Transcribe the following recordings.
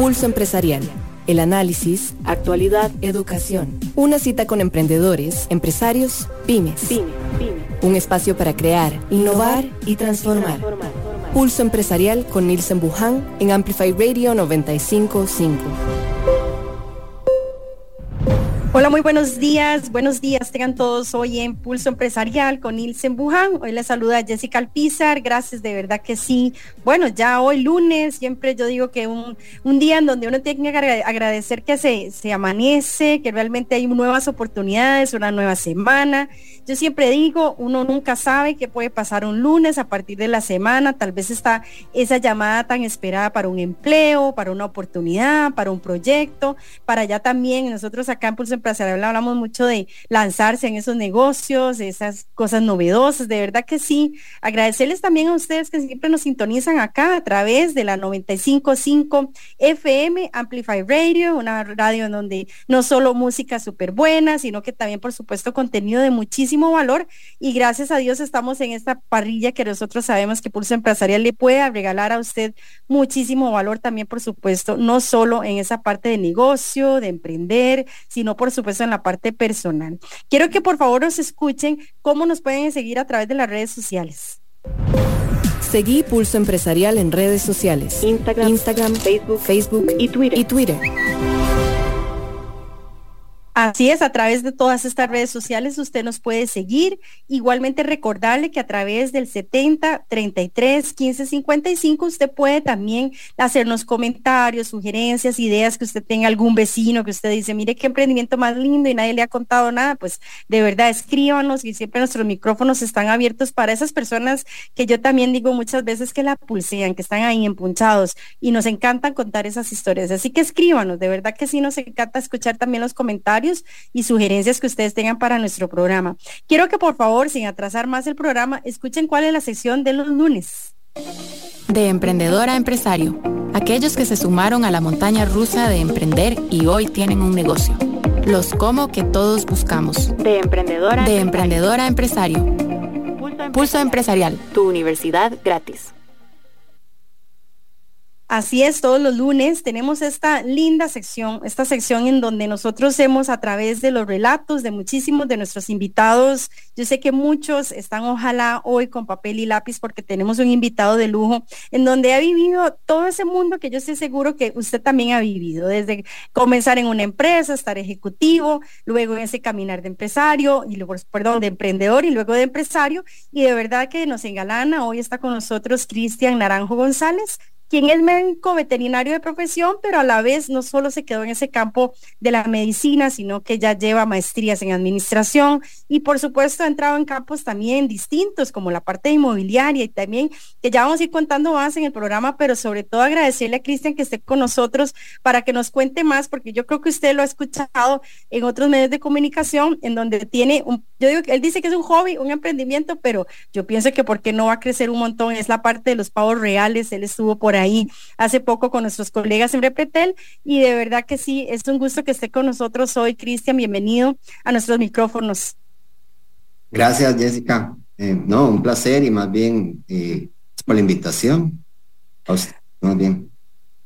Pulso Empresarial. El análisis, actualidad, educación. Una cita con emprendedores, empresarios, pymes. Un espacio para crear, innovar y transformar. Pulso Empresarial con Nielsen Buján en Amplify Radio 955. Hola, muy buenos días. Buenos días, tengan todos hoy en Pulso Empresarial con Ilsen Buján. Hoy les saluda Jessica Alpizar. Gracias, de verdad que sí. Bueno, ya hoy lunes, siempre yo digo que un, un día en donde uno tiene que agradecer que se, se amanece, que realmente hay nuevas oportunidades, una nueva semana. Yo siempre digo, uno nunca sabe qué puede pasar un lunes a partir de la semana. Tal vez está esa llamada tan esperada para un empleo, para una oportunidad, para un proyecto, para allá también nosotros acá en Pulso Empresarial hablamos mucho de lanzarse en esos negocios, esas cosas novedosas, de verdad que sí. Agradecerles también a ustedes que siempre nos sintonizan acá a través de la 955 FM Amplify Radio, una radio en donde no solo música súper buena, sino que también por supuesto contenido de muchísimo valor y gracias a Dios estamos en esta parrilla que nosotros sabemos que Pulso Empresarial le puede regalar a usted muchísimo valor también por supuesto, no solo en esa parte de negocio, de emprender, sino por supuesto en la parte personal. Quiero que por favor nos escuchen cómo nos pueden seguir a través de las redes sociales. Seguí Pulso Empresarial en redes sociales. Instagram, Instagram Facebook, Facebook y Twitter. Y Twitter. Así es, a través de todas estas redes sociales usted nos puede seguir. Igualmente recordarle que a través del 70 33 15 55 usted puede también hacernos comentarios, sugerencias, ideas que usted tenga algún vecino que usted dice, mire qué emprendimiento más lindo y nadie le ha contado nada, pues de verdad escríbanos y siempre nuestros micrófonos están abiertos para esas personas que yo también digo muchas veces que la pulsean, que están ahí empunchados y nos encantan contar esas historias. Así que escríbanos, de verdad que sí nos encanta escuchar también los comentarios y sugerencias que ustedes tengan para nuestro programa. Quiero que por favor, sin atrasar más el programa, escuchen cuál es la sección de los lunes. De emprendedor a empresario. Aquellos que se sumaron a la montaña rusa de emprender y hoy tienen un negocio. Los como que todos buscamos. De emprendedora. De emprendedor a empresario. Pulso empresarial. Tu universidad gratis. Así es, todos los lunes tenemos esta linda sección, esta sección en donde nosotros hemos a través de los relatos de muchísimos de nuestros invitados, yo sé que muchos están ojalá hoy con papel y lápiz porque tenemos un invitado de lujo en donde ha vivido todo ese mundo que yo estoy seguro que usted también ha vivido, desde comenzar en una empresa, estar ejecutivo, luego ese caminar de empresario, y luego, perdón, de emprendedor y luego de empresario. Y de verdad que nos engalana, hoy está con nosotros Cristian Naranjo González, quien es médico veterinario de profesión, pero a la vez no solo se quedó en ese campo de la medicina, sino que ya lleva maestrías en administración y por supuesto ha entrado en campos también distintos, como la parte inmobiliaria y también que ya vamos a ir contando más en el programa, pero sobre todo agradecerle a Cristian que esté con nosotros para que nos cuente más, porque yo creo que usted lo ha escuchado en otros medios de comunicación, en donde tiene un, yo digo que él dice que es un hobby, un emprendimiento, pero yo pienso que porque no va a crecer un montón, es la parte de los pavos reales, él estuvo por ahí ahí hace poco con nuestros colegas en Repretel y de verdad que sí, es un gusto que esté con nosotros hoy. Cristian, bienvenido a nuestros micrófonos. Gracias, Jessica. Eh, no, un placer y más bien eh, por la invitación. Más bien.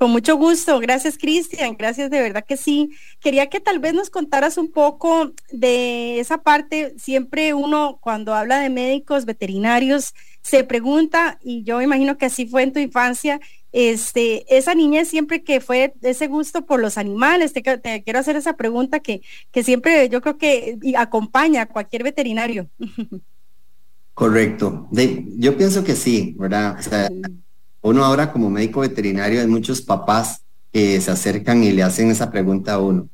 Con mucho gusto, gracias Cristian, gracias de verdad que sí. Quería que tal vez nos contaras un poco de esa parte, siempre uno cuando habla de médicos veterinarios se pregunta, y yo imagino que así fue en tu infancia, este, esa niña siempre que fue ese gusto por los animales, te, quiero hacer esa pregunta que, que siempre yo creo que acompaña a cualquier veterinario. Correcto, yo pienso que sí, ¿verdad? Uno ahora como médico veterinario hay muchos papás que se acercan y le hacen esa pregunta a uno.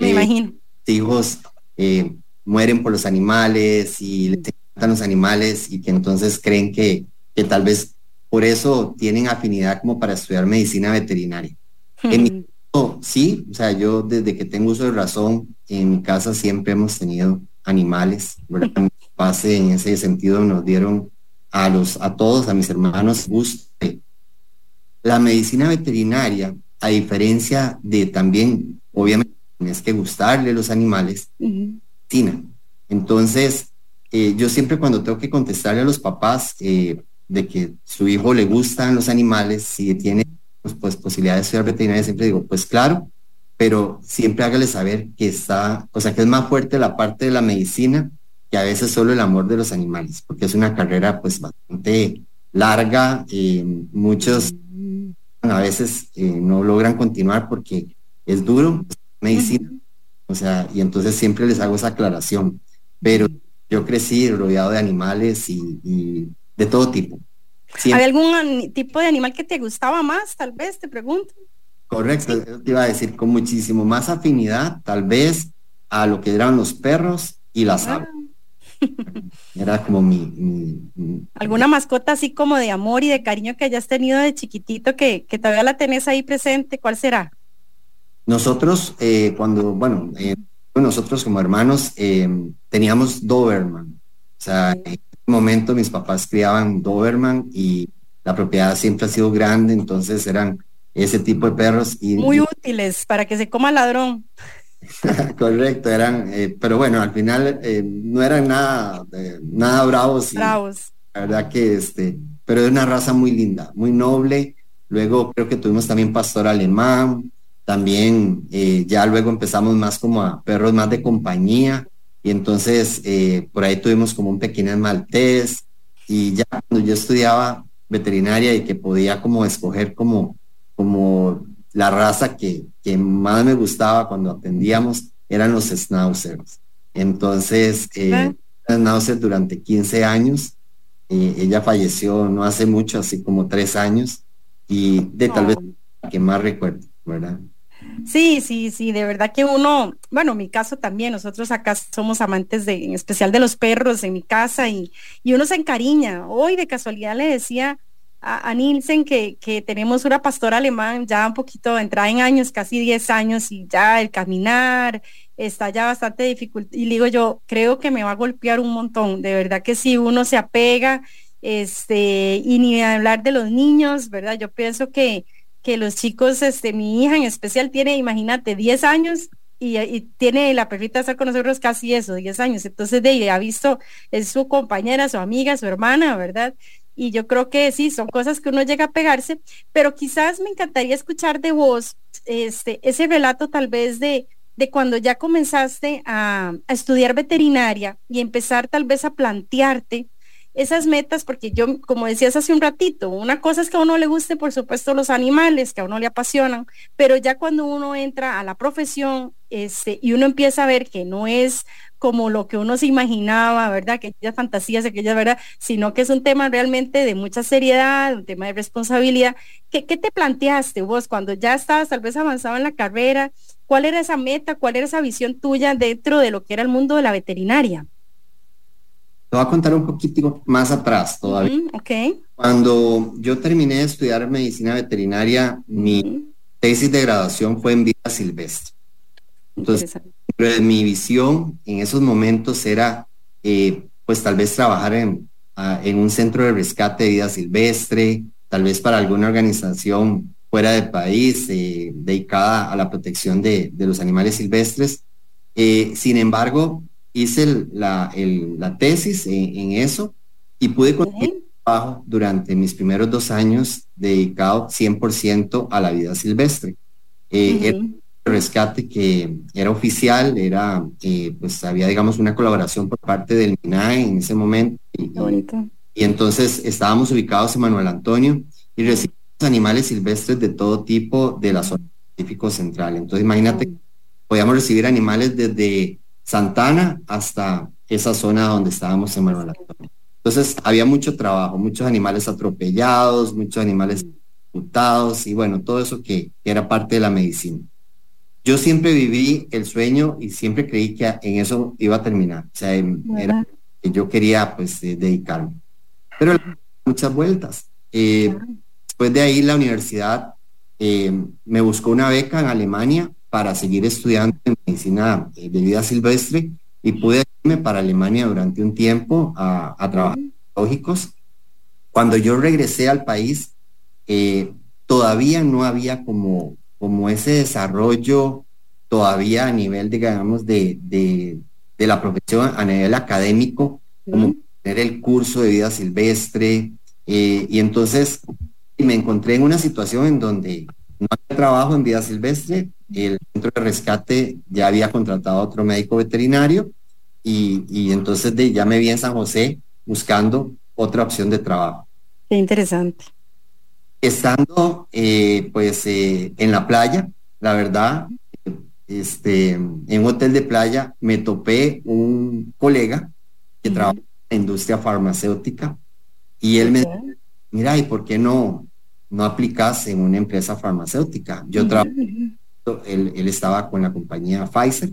Me imagino. Hijos eh, mueren por los animales y les encantan los animales y que entonces creen que, que tal vez por eso tienen afinidad como para estudiar medicina veterinaria. En mi caso, sí, o sea, yo desde que tengo uso de razón, en mi casa siempre hemos tenido animales, ¿verdad? Pase en ese sentido nos dieron a los a todos, a mis hermanos, gusto la medicina veterinaria, a diferencia de también, obviamente, tienes que gustarle los animales, medicina. Entonces, eh, yo siempre cuando tengo que contestarle a los papás eh, de que su hijo le gustan los animales, si tiene pues, posibilidad de estudiar veterinaria, siempre digo, pues claro, pero siempre hágale saber que está, o sea, que es más fuerte la parte de la medicina que a veces solo el amor de los animales, porque es una carrera pues bastante larga, y muchos a veces eh, no logran continuar porque es duro, medicina, o sea, y entonces siempre les hago esa aclaración, pero yo crecí rodeado de animales y, de todo tipo. ¿Había algún tipo de animal que te gustaba más, tal vez, te pregunto? Correcto, te iba a decir, con muchísimo más afinidad, tal vez, a lo que eran los perros y las ah. aves. Era como mi, ¿Alguna mascota así como de amor y de cariño que hayas tenido de chiquitito que, que todavía la tenés ahí presente? ¿Cuál será? Nosotros, eh, cuando, bueno, eh, nosotros como hermanos eh, teníamos Doberman. O sea, en ese momento mis papás criaban Doberman y la propiedad siempre ha sido grande, entonces eran ese tipo de perros. Y, Muy útiles para que se coma ladrón. Correcto, eran, eh, pero bueno, al final eh, no eran nada, nada bravos. bravos. La verdad que este, pero es una raza muy linda, muy noble. Luego creo que tuvimos también pastor alemán, también eh, ya luego empezamos más como a perros más de compañía y entonces por ahí tuvimos como un pequeño maltés y ya cuando yo estudiaba veterinaria y que podía como escoger como, como la raza que, que más me gustaba cuando atendíamos eran los schnauzers. Entonces, eh, schnauzer durante 15 años, eh, ella falleció no hace mucho, así como tres años, y de tal vez que más recuerdo, ¿verdad? Sí, sí, sí, de verdad que uno, bueno, mi caso también, nosotros acá somos amantes de, en especial de los perros en mi casa y, y uno se encariña. Hoy de casualidad le decía a, Nielsen que, que, tenemos una pastora alemán ya un poquito entrada en años, casi 10 años, y ya el caminar está ya bastante difícil. Y digo yo, creo que me va a golpear un montón. De verdad que si uno se apega, este, y ni hablar de los niños, ¿verdad? Yo pienso que, que los chicos, este, mi hija en especial tiene, imagínate, 10 años y, tiene la perrita estar con nosotros casi eso, 10 años. Entonces, de ella ha visto, es su compañera, su amiga, su hermana, ¿verdad? Y yo creo que sí, son cosas que uno llega a pegarse, pero quizás me encantaría escuchar de vos este, ese relato tal vez de, de cuando ya comenzaste a, a, estudiar veterinaria y empezar tal vez a plantearte esas metas, porque yo, como decías hace un ratito, una cosa es que a uno le guste, por supuesto, los animales, que a uno le apasionan, pero ya cuando uno entra a la profesión este, y uno empieza a ver que no es como lo que uno se imaginaba, ¿verdad? Aquellas fantasías, aquellas, ¿verdad? Sino que es un tema realmente de mucha seriedad, un tema de responsabilidad. ¿Qué, qué te planteaste vos cuando ya estabas tal vez avanzado en la carrera? ¿Cuál era esa meta? ¿Cuál era esa visión tuya dentro de lo que era el mundo de la veterinaria? Te voy a contar un poquito más atrás todavía. ok. Cuando yo terminé de estudiar medicina veterinaria, mi tesis de graduación fue en vida silvestre. Entonces, mi visión en esos momentos era, eh, pues tal vez trabajar en, en un centro de rescate de vida silvestre, tal vez para alguna organización fuera del país eh, dedicada a la protección de, de los animales silvestres. Eh, sin embargo, hice la, la, tesis en, eso y pude continuar trabajo durante mis primeros dos años dedicado 100% a la vida silvestre. Rescate que era oficial, era, eh, pues había, digamos, una colaboración por parte del MINAE en ese momento. Y, y entonces estábamos ubicados en Manuel Antonio y recibimos animales silvestres de todo tipo de la zona Pacífico Central. Entonces, imagínate, podíamos recibir animales desde Santana hasta esa zona donde estábamos en Manuel Antonio. Entonces, había mucho trabajo, muchos animales atropellados, muchos animales putados y bueno, todo eso que era parte de la medicina yo siempre viví el sueño y siempre creí que en eso iba a terminar. O sea, era que yo quería pues eh, dedicarme. Pero muchas vueltas. Eh, después de ahí la universidad eh, me buscó una beca en Alemania para seguir estudiando en medicina de vida silvestre y pude irme para Alemania durante un tiempo a, a trabajar lógicos. Cuando yo regresé al país, todavía no había como como ese desarrollo todavía a nivel, digamos, de, de, de la profesión, a nivel académico, como tener el curso de vida silvestre. Eh, y entonces me encontré en una situación en donde no había trabajo en vida silvestre, el centro de rescate ya había contratado a otro médico veterinario y, y entonces de, ya me vi en San José buscando otra opción de trabajo. Qué interesante. Estando eh, pues eh, en la playa, la verdad, este, en un hotel de playa me topé un colega que trabaja en la industria farmacéutica y él me dijo, mira, ¿y por qué no, no aplicas en una empresa farmacéutica? Yo trabajo, él, él, estaba con la compañía Pfizer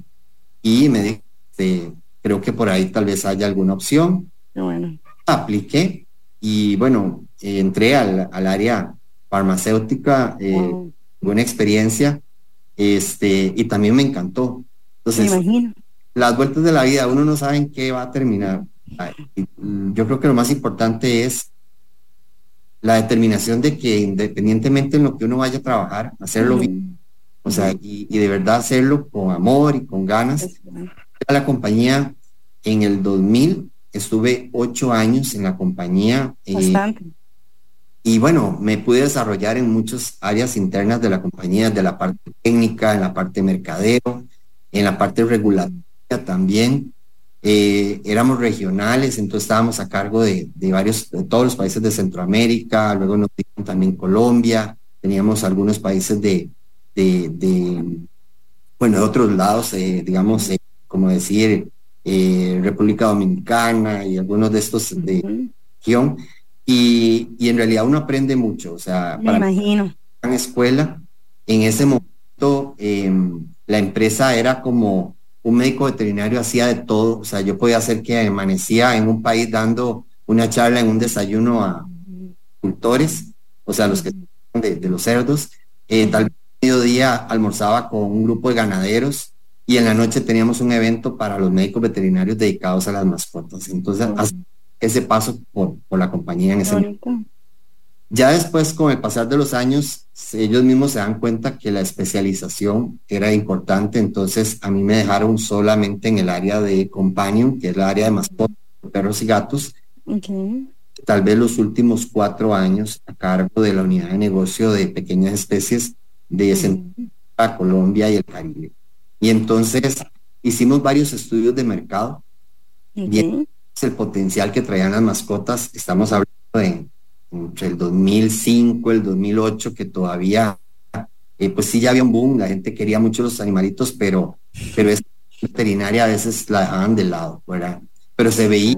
y me dijo, este, creo que por ahí tal vez haya alguna opción. Bueno. Apliqué y bueno, entré al, al área farmacéutica, eh, wow. buena experiencia, este, y también me encantó. Entonces, me imagino. las vueltas de la vida, uno no sabe en qué va a terminar. Yo creo que lo más importante es la determinación de que independientemente en lo que uno vaya a trabajar, hacerlo bien, o sea, y, y, de verdad hacerlo con amor y con ganas. A la compañía en el 2000 estuve ocho años en la compañía. Bastante. Eh, y bueno, me pude desarrollar en muchas áreas internas de la compañía, de la parte técnica, en la parte mercadeo, en la parte regulatoria también. Eh, éramos regionales, entonces estábamos a cargo de, de, varios, de todos los países de Centroamérica, luego nos dieron también Colombia, teníamos algunos países de, de, de bueno, de otros lados, eh, digamos, eh, como decir, República Dominicana y algunos de estos de uh -huh. región. Y, y, en realidad uno aprende mucho, o sea, Me imagino. En escuela, en ese momento eh, la empresa era como un médico veterinario hacía de todo, o sea, yo podía hacer que amanecía en un país dando una charla en un desayuno a cultores, o sea, los que de, de los cerdos, eh, tal vez mediodía almorzaba con un grupo de ganaderos y en la noche teníamos un evento para los médicos veterinarios dedicados a las mascotas. Entonces, ese paso por, por, la compañía en ese momento. Ya después, con el pasar de los años, ellos mismos se dan cuenta que la especialización era importante, entonces a mí me dejaron solamente en el área de companion, que es la área de mascotas, perros y gatos. Okay. Tal vez los últimos cuatro años a cargo de la unidad de negocio de pequeñas especies de Centroamérica. Colombia y el Caribe. Y entonces hicimos varios estudios de mercado. -huh. Y el potencial que traían las mascotas, estamos hablando de entre el 2005, el 2008, que todavía, eh, pues sí ya había un boom, la gente quería mucho los animalitos, pero, pero es veterinaria a veces la dejaban de lado, ¿verdad? Pero se veía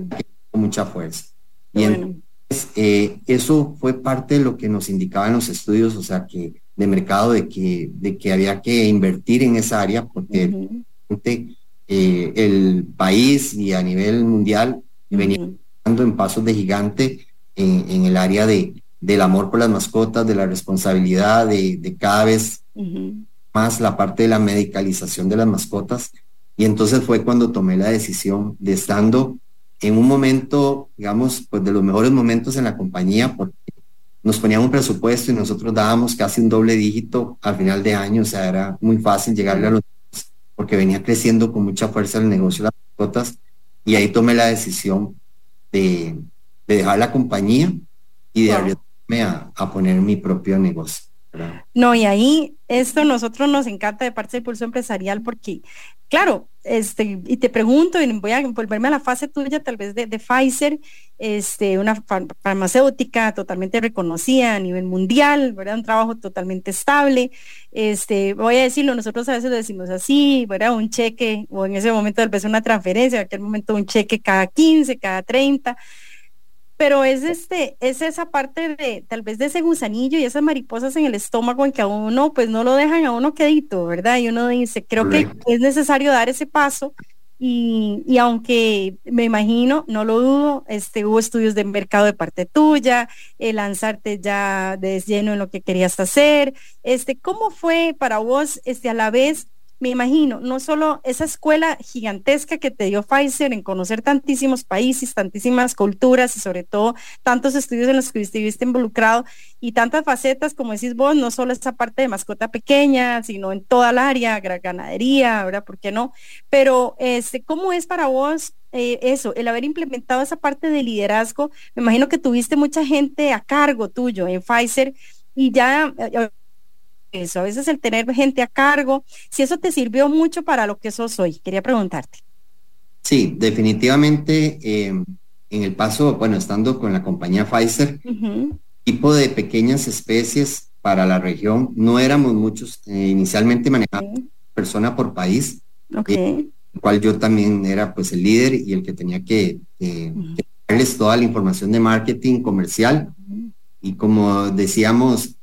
con mucha fuerza. Y bueno. entonces, eh, eso fue parte de lo que nos indicaban los estudios, o sea, que de mercado, de que, de que había que invertir en esa área, porque uh -huh. eh, el país y a nivel mundial uh -huh. venía dando en pasos de gigante en, en el área de, del amor por las mascotas, de la responsabilidad, de, de cada vez uh -huh. más la parte de la medicalización de las mascotas. Y entonces fue cuando tomé la decisión de estando en un momento, digamos, pues de los mejores momentos en la compañía, porque nos ponían un presupuesto y nosotros dábamos casi un doble dígito al final de año, o sea, era muy fácil llegarle a los porque venía creciendo con mucha fuerza el negocio de las mascotas y ahí tomé la decisión de, de dejar la compañía y de arriesgarme a, a, poner mi propio negocio. ¿verdad? No, y ahí esto nosotros nos encanta de parte del pulso empresarial porque, claro, este, y te pregunto, y voy a volverme a la fase tuya tal vez de, de Pfizer, este, una far farmacéutica totalmente reconocida a nivel mundial, ¿verdad? Un trabajo totalmente estable. Este, voy a decirlo, nosotros a veces lo decimos así, ¿verdad? Un cheque, o en ese momento tal vez una transferencia, en aquel momento un cheque cada 15, cada 30 pero es este, es esa parte de tal vez de ese gusanillo y esas mariposas en el estómago en que a uno pues no lo dejan a uno quedito, ¿verdad? Y uno dice, creo que es necesario dar ese paso y, y, aunque me imagino, no lo dudo, este, hubo estudios de mercado de parte tuya, eh, lanzarte ya de lleno en lo que querías hacer, este, ¿cómo fue para vos este, a la vez me imagino, no solo esa escuela gigantesca que te dio Pfizer en conocer tantísimos países, tantísimas culturas y sobre todo tantos estudios en los que estuviste involucrado y tantas facetas, como decís vos, no solo esa parte de mascota pequeña, sino en toda el área, ganadería, ¿verdad? ¿Por qué no? Pero, este, ¿cómo es para vos eh, eso, el haber implementado esa parte de liderazgo? Me imagino que tuviste mucha gente a cargo tuyo en Pfizer y ya eh, eso, a veces el tener gente a cargo, si eso te sirvió mucho para lo que sos hoy, quería preguntarte. Sí, definitivamente eh, en el paso, bueno, estando con la compañía Pfizer, tipo de pequeñas especies para la región, no éramos muchos, eh, inicialmente manejamos persona por país, okay. el cual yo también era pues el líder y el que tenía que, darles toda la información de marketing comercial. Y como decíamos,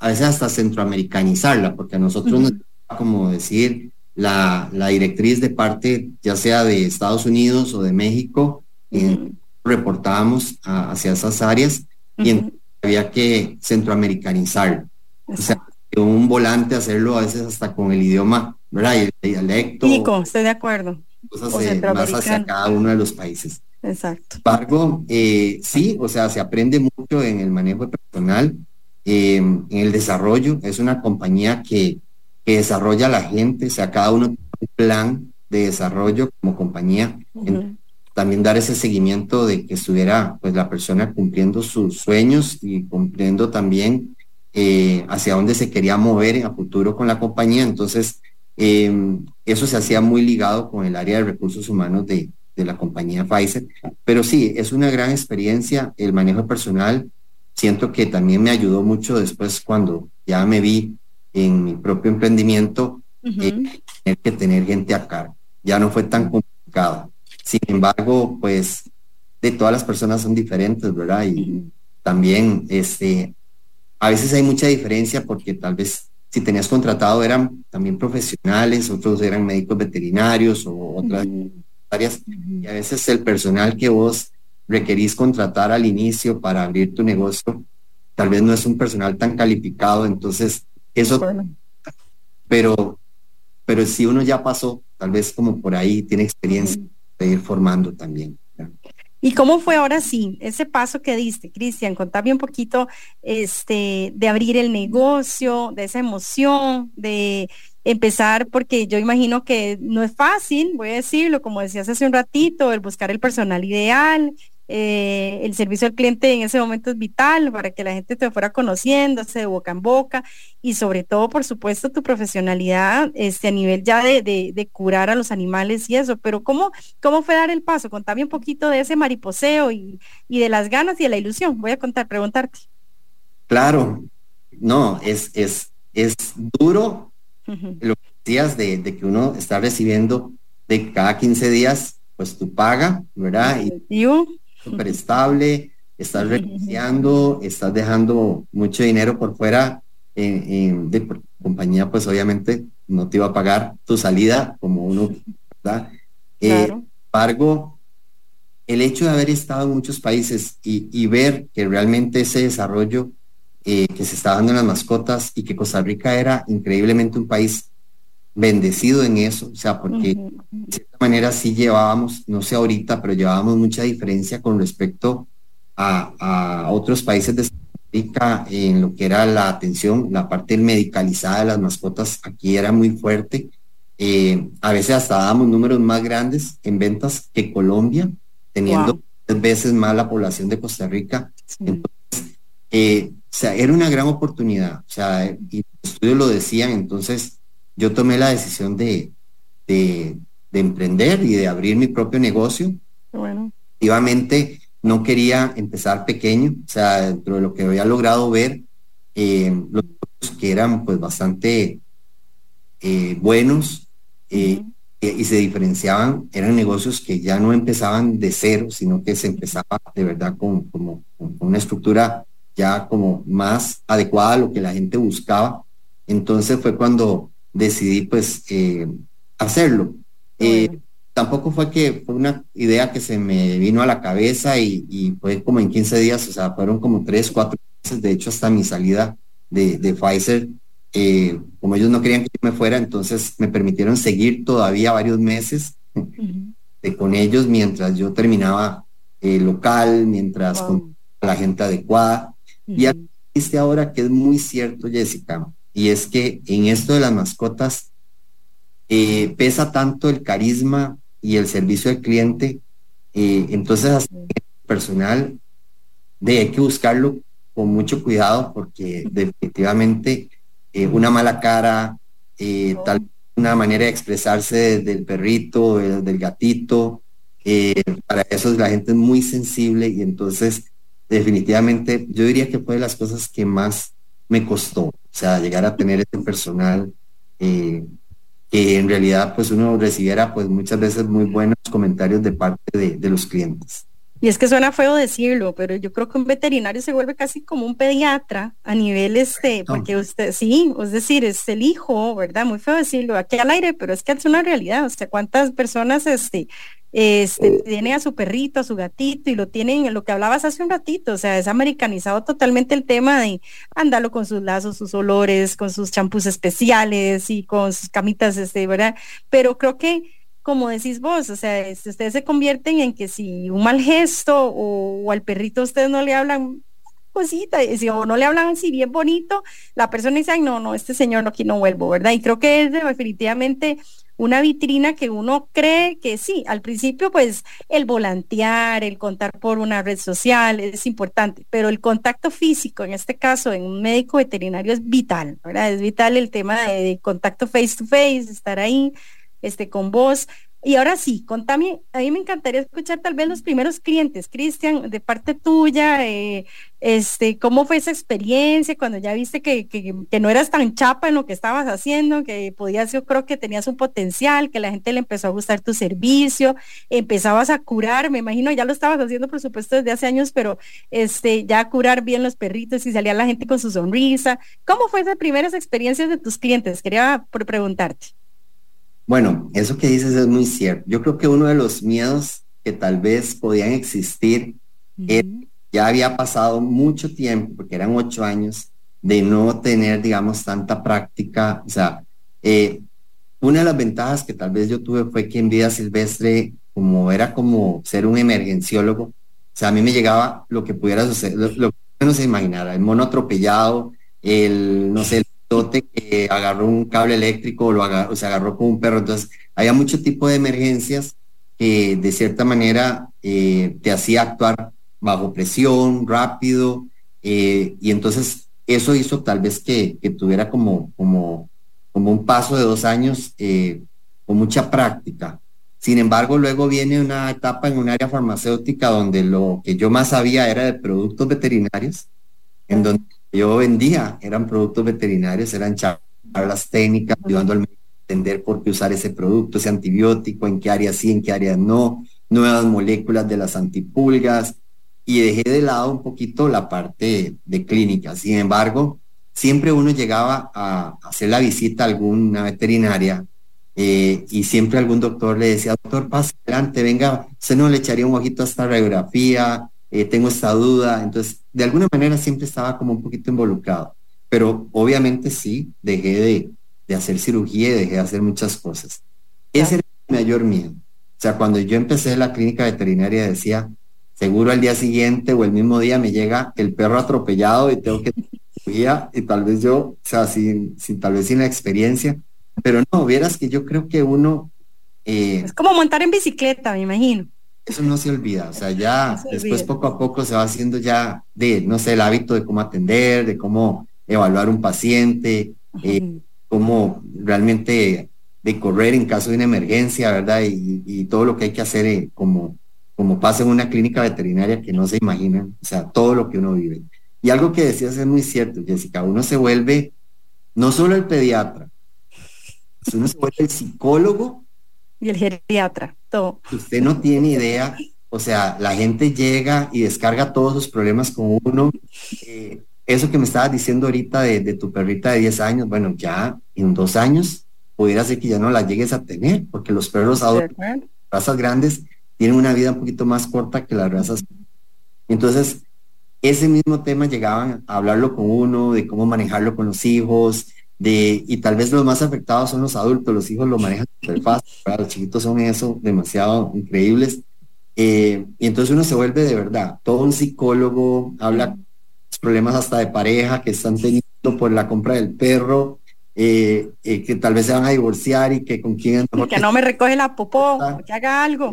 a veces hasta centroamericanizarla, porque a nosotros nos nos como decir la, la, directriz de parte, ya sea de Estados Unidos o de México, uh reportábamos hacia esas áreas y había que centroamericanizar. O sea, un volante hacerlo a veces hasta con el idioma, ¿verdad? Y el dialecto. Nico, estoy de acuerdo. Cosas más hacia cada uno de los países. Exacto. Sin embargo, eh, sí, o sea, se aprende mucho en el manejo personal Em, en el desarrollo. Es una compañía que, que, desarrolla a la gente, o sea, cada uno tiene un plan de desarrollo como compañía. También dar ese seguimiento de que estuviera pues la persona cumpliendo sus sueños y cumpliendo también eh, hacia dónde se quería mover a futuro con la compañía. Entonces, em, eso se hacía muy ligado con el área de recursos humanos de, de la compañía Pfizer. Pero sí, es una gran experiencia el manejo personal siento que también me ayudó mucho después cuando ya me vi en mi propio emprendimiento, eh, tener que tener gente a cargo. Ya no fue tan complicado. Sin embargo, pues de todas las personas son diferentes, ¿verdad? Y también, este, a veces hay mucha diferencia porque tal vez si tenías contratado eran también profesionales, otros eran médicos veterinarios o otras áreas, y a veces el personal que vos requerís contratar al inicio para abrir tu negocio, tal vez no es un personal tan calificado, entonces eso, pero, pero si uno ya pasó, tal vez como por ahí tiene experiencia de ir formando también. ¿Y cómo fue ahora sí ese paso que diste, Cristian? Contame un poquito este, de abrir el negocio, de esa emoción, de empezar, porque yo imagino que no es fácil, voy a decirlo, como decías hace un ratito, el buscar el personal ideal, eh, el servicio al cliente en ese momento es vital para que la gente te fuera conociendo, de boca en boca y sobre todo, por supuesto, tu profesionalidad este, a nivel ya de, de, curar a los animales y eso. Pero ¿cómo, ¿cómo fue dar el paso? Contame un poquito de ese mariposeo y, y de las ganas y de la ilusión. Voy a contar, preguntarte. Claro, no, es, es, es duro lo que decías de, de, que uno está recibiendo de cada 15 días, pues tu paga, ¿verdad? Y, súper estable, estás renunciando, estás dejando mucho dinero por fuera en, de compañía, pues obviamente no te iba a pagar tu salida como uno, ¿verdad? Eh, sin embargo, el hecho de haber estado en muchos países y, ver que realmente ese desarrollo eh, que se está dando en las mascotas y que Costa Rica era increíblemente un país bendecido en eso, o sea, porque de cierta manera sí llevábamos, no sé ahorita, pero llevábamos mucha diferencia con respecto a, otros países de en lo que era la atención, la parte medicalizada de las mascotas aquí era muy fuerte. Eh, a veces hasta dábamos números más grandes en ventas que Colombia, teniendo tres veces más la población de Costa Rica. Entonces, eh, o sea, era una gran oportunidad, o sea, y los estudios lo decían, entonces yo tomé la decisión de, de, emprender y de abrir mi propio negocio. Bueno. Efectivamente, no quería empezar pequeño, o sea, dentro de lo que había logrado ver, eh, los que eran pues bastante eh, buenos eh, y se diferenciaban, eran negocios que ya no empezaban de cero, sino que se empezaba de verdad con, como, con una estructura ya como más adecuada a lo que la gente buscaba. Entonces fue cuando decidí pues eh, hacerlo. Eh, tampoco fue que fue una idea que se me vino a la cabeza y, fue como en 15 días, o sea, fueron como 3, 4 meses, de hecho hasta mi salida de, de Pfizer. Eh, como ellos no querían que yo me fuera, entonces me permitieron seguir todavía varios meses de, con ellos mientras yo terminaba el local, mientras con la gente adecuada. Y dice ahora que es muy cierto, Jessica, y es que en esto de las mascotas eh, pesa tanto el carisma y el servicio al cliente, eh, entonces personal de hay que buscarlo con mucho cuidado porque definitivamente eh, una mala cara, tal una manera de expresarse del perrito, del gatito, para eso la gente es muy sensible y entonces definitivamente yo diría que fue de las cosas que más me costó, o sea, llegar a tener ese personal que en realidad pues uno recibiera pues muchas veces muy buenos comentarios de parte de los clientes. Y es que suena feo decirlo, pero yo creo que un veterinario se vuelve casi como un pediatra a nivel este, porque usted, sí, es decir, es el hijo, ¿verdad? Muy feo decirlo aquí al aire, pero es que es una realidad. O sea, cuántas personas este, este, tienen a su perrito, a su gatito y lo tienen, lo que hablabas hace un ratito, o sea, es americanizado totalmente el tema de andarlo con sus lazos, sus olores, con sus champús especiales y con sus camitas, este, ¿verdad? Pero creo que como decís vos, o sea, ustedes se convierten en que si un mal gesto o, al perrito ustedes no le hablan cosita, si, o no le hablan así bien bonito, la persona dice, ay, no, no, este señor aquí no vuelvo, ¿verdad? Y creo que es definitivamente una vitrina que uno cree que sí, al principio pues el volantear, el contar por una red social es importante, pero el contacto físico, en este caso en un médico veterinario es vital, ¿verdad? Es vital el tema de contacto face to face, estar ahí, este, con vos. Y ahora sí, contame, a mí me encantaría escuchar tal vez los primeros clientes, Cristian, de parte tuya, eh, este, ¿cómo fue esa experiencia cuando ya viste que, que, no eras tan chapa en lo que estabas haciendo, que podías, yo creo que tenías un potencial, que la gente le empezó a gustar tu servicio, empezabas a curar, me imagino, ya lo estabas haciendo por supuesto desde hace años, pero este, ya curar bien los perritos y salía la gente con su sonrisa. ¿Cómo fue esas primeras experiencias de tus clientes? Quería preguntarte. Bueno, eso que dices es muy cierto. Yo creo que uno de los miedos que tal vez podían existir ya había pasado mucho tiempo, porque eran ocho años, de no tener, digamos, tanta práctica. O sea, eh, una de las ventajas que tal vez yo tuve fue que en vida silvestre, como era como ser un emergenciólogo, o sea, a mí me llegaba lo que pudiera suceder, lo, lo que uno se imaginara, el mono atropellado, el, no sé, el que agarró un cable eléctrico o, lo agarró, se agarró con un perro. Entonces, había mucho tipo de emergencias que de cierta manera eh, te hacía actuar bajo presión, rápido, eh, y entonces eso hizo tal vez que, tuviera como, como, como un paso de dos años eh, con mucha práctica. Sin embargo, luego viene una etapa en un área farmacéutica donde lo que yo más sabía era de productos veterinarios, en donde yo vendía eran productos veterinarios, eran charlas técnicas, ayudando al médico a entender por qué usar ese producto, ese antibiótico, en qué áreas sí, en qué áreas no, nuevas moléculas de las antipulgas, y dejé de lado un poquito la parte de clínica. Sin embargo, siempre uno llegaba a hacer la visita a alguna veterinaria eh, y siempre algún doctor le decía, doctor, pase adelante, venga, se no le echaría un ojito a esta radiografía, eh, tengo esta duda. Entonces, de alguna manera siempre estaba como un poquito involucrado, pero obviamente sí, dejé de, de hacer cirugía y dejé de hacer muchas cosas. Ese era mi mayor miedo. O sea, cuando yo empecé la clínica veterinaria decía, seguro al día siguiente o el mismo día me llega el perro atropellado y tengo que y tal vez yo, o sea, sin, sin tal vez sin la experiencia, pero no, vieras que yo creo que uno... Eh, es como montar en bicicleta, me imagino eso no se olvida, o sea, ya después poco a poco se va haciendo ya de, no sé, el hábito de cómo atender, de cómo evaluar un paciente, eh, cómo realmente de correr en caso de una emergencia, ¿verdad? Y, todo lo que hay que hacer eh, como, como pasa en una clínica veterinaria que no se imaginan, o sea, todo lo que uno vive. Y algo que decías es muy cierto, Jessica, uno se vuelve no solo el pediatra, uno se vuelve el psicólogo y el geriatra, todo. Usted no tiene idea, o sea, la gente llega y descarga todos sus problemas con uno. Eh, eso que me estabas diciendo ahorita de, tu perrita de 10 años, bueno, ya en dos años pudiera ser que ya no la llegues a tener, porque los perros adultos, razas grandes, tienen una vida un poquito más corta que las razas. Entonces, ese mismo tema llegaban a hablarlo con uno, de cómo manejarlo con los hijos, de, y tal vez los más afectados son los adultos, los hijos lo manejan súper fácil, los chiquitos son eso, demasiado increíbles. Eh, y entonces uno se vuelve de verdad, todo un psicólogo, habla problemas hasta de pareja que están teniendo por la compra del perro, eh, eh, que tal vez se van a divorciar y que con quién... Que no me recoge la popó, que haga algo.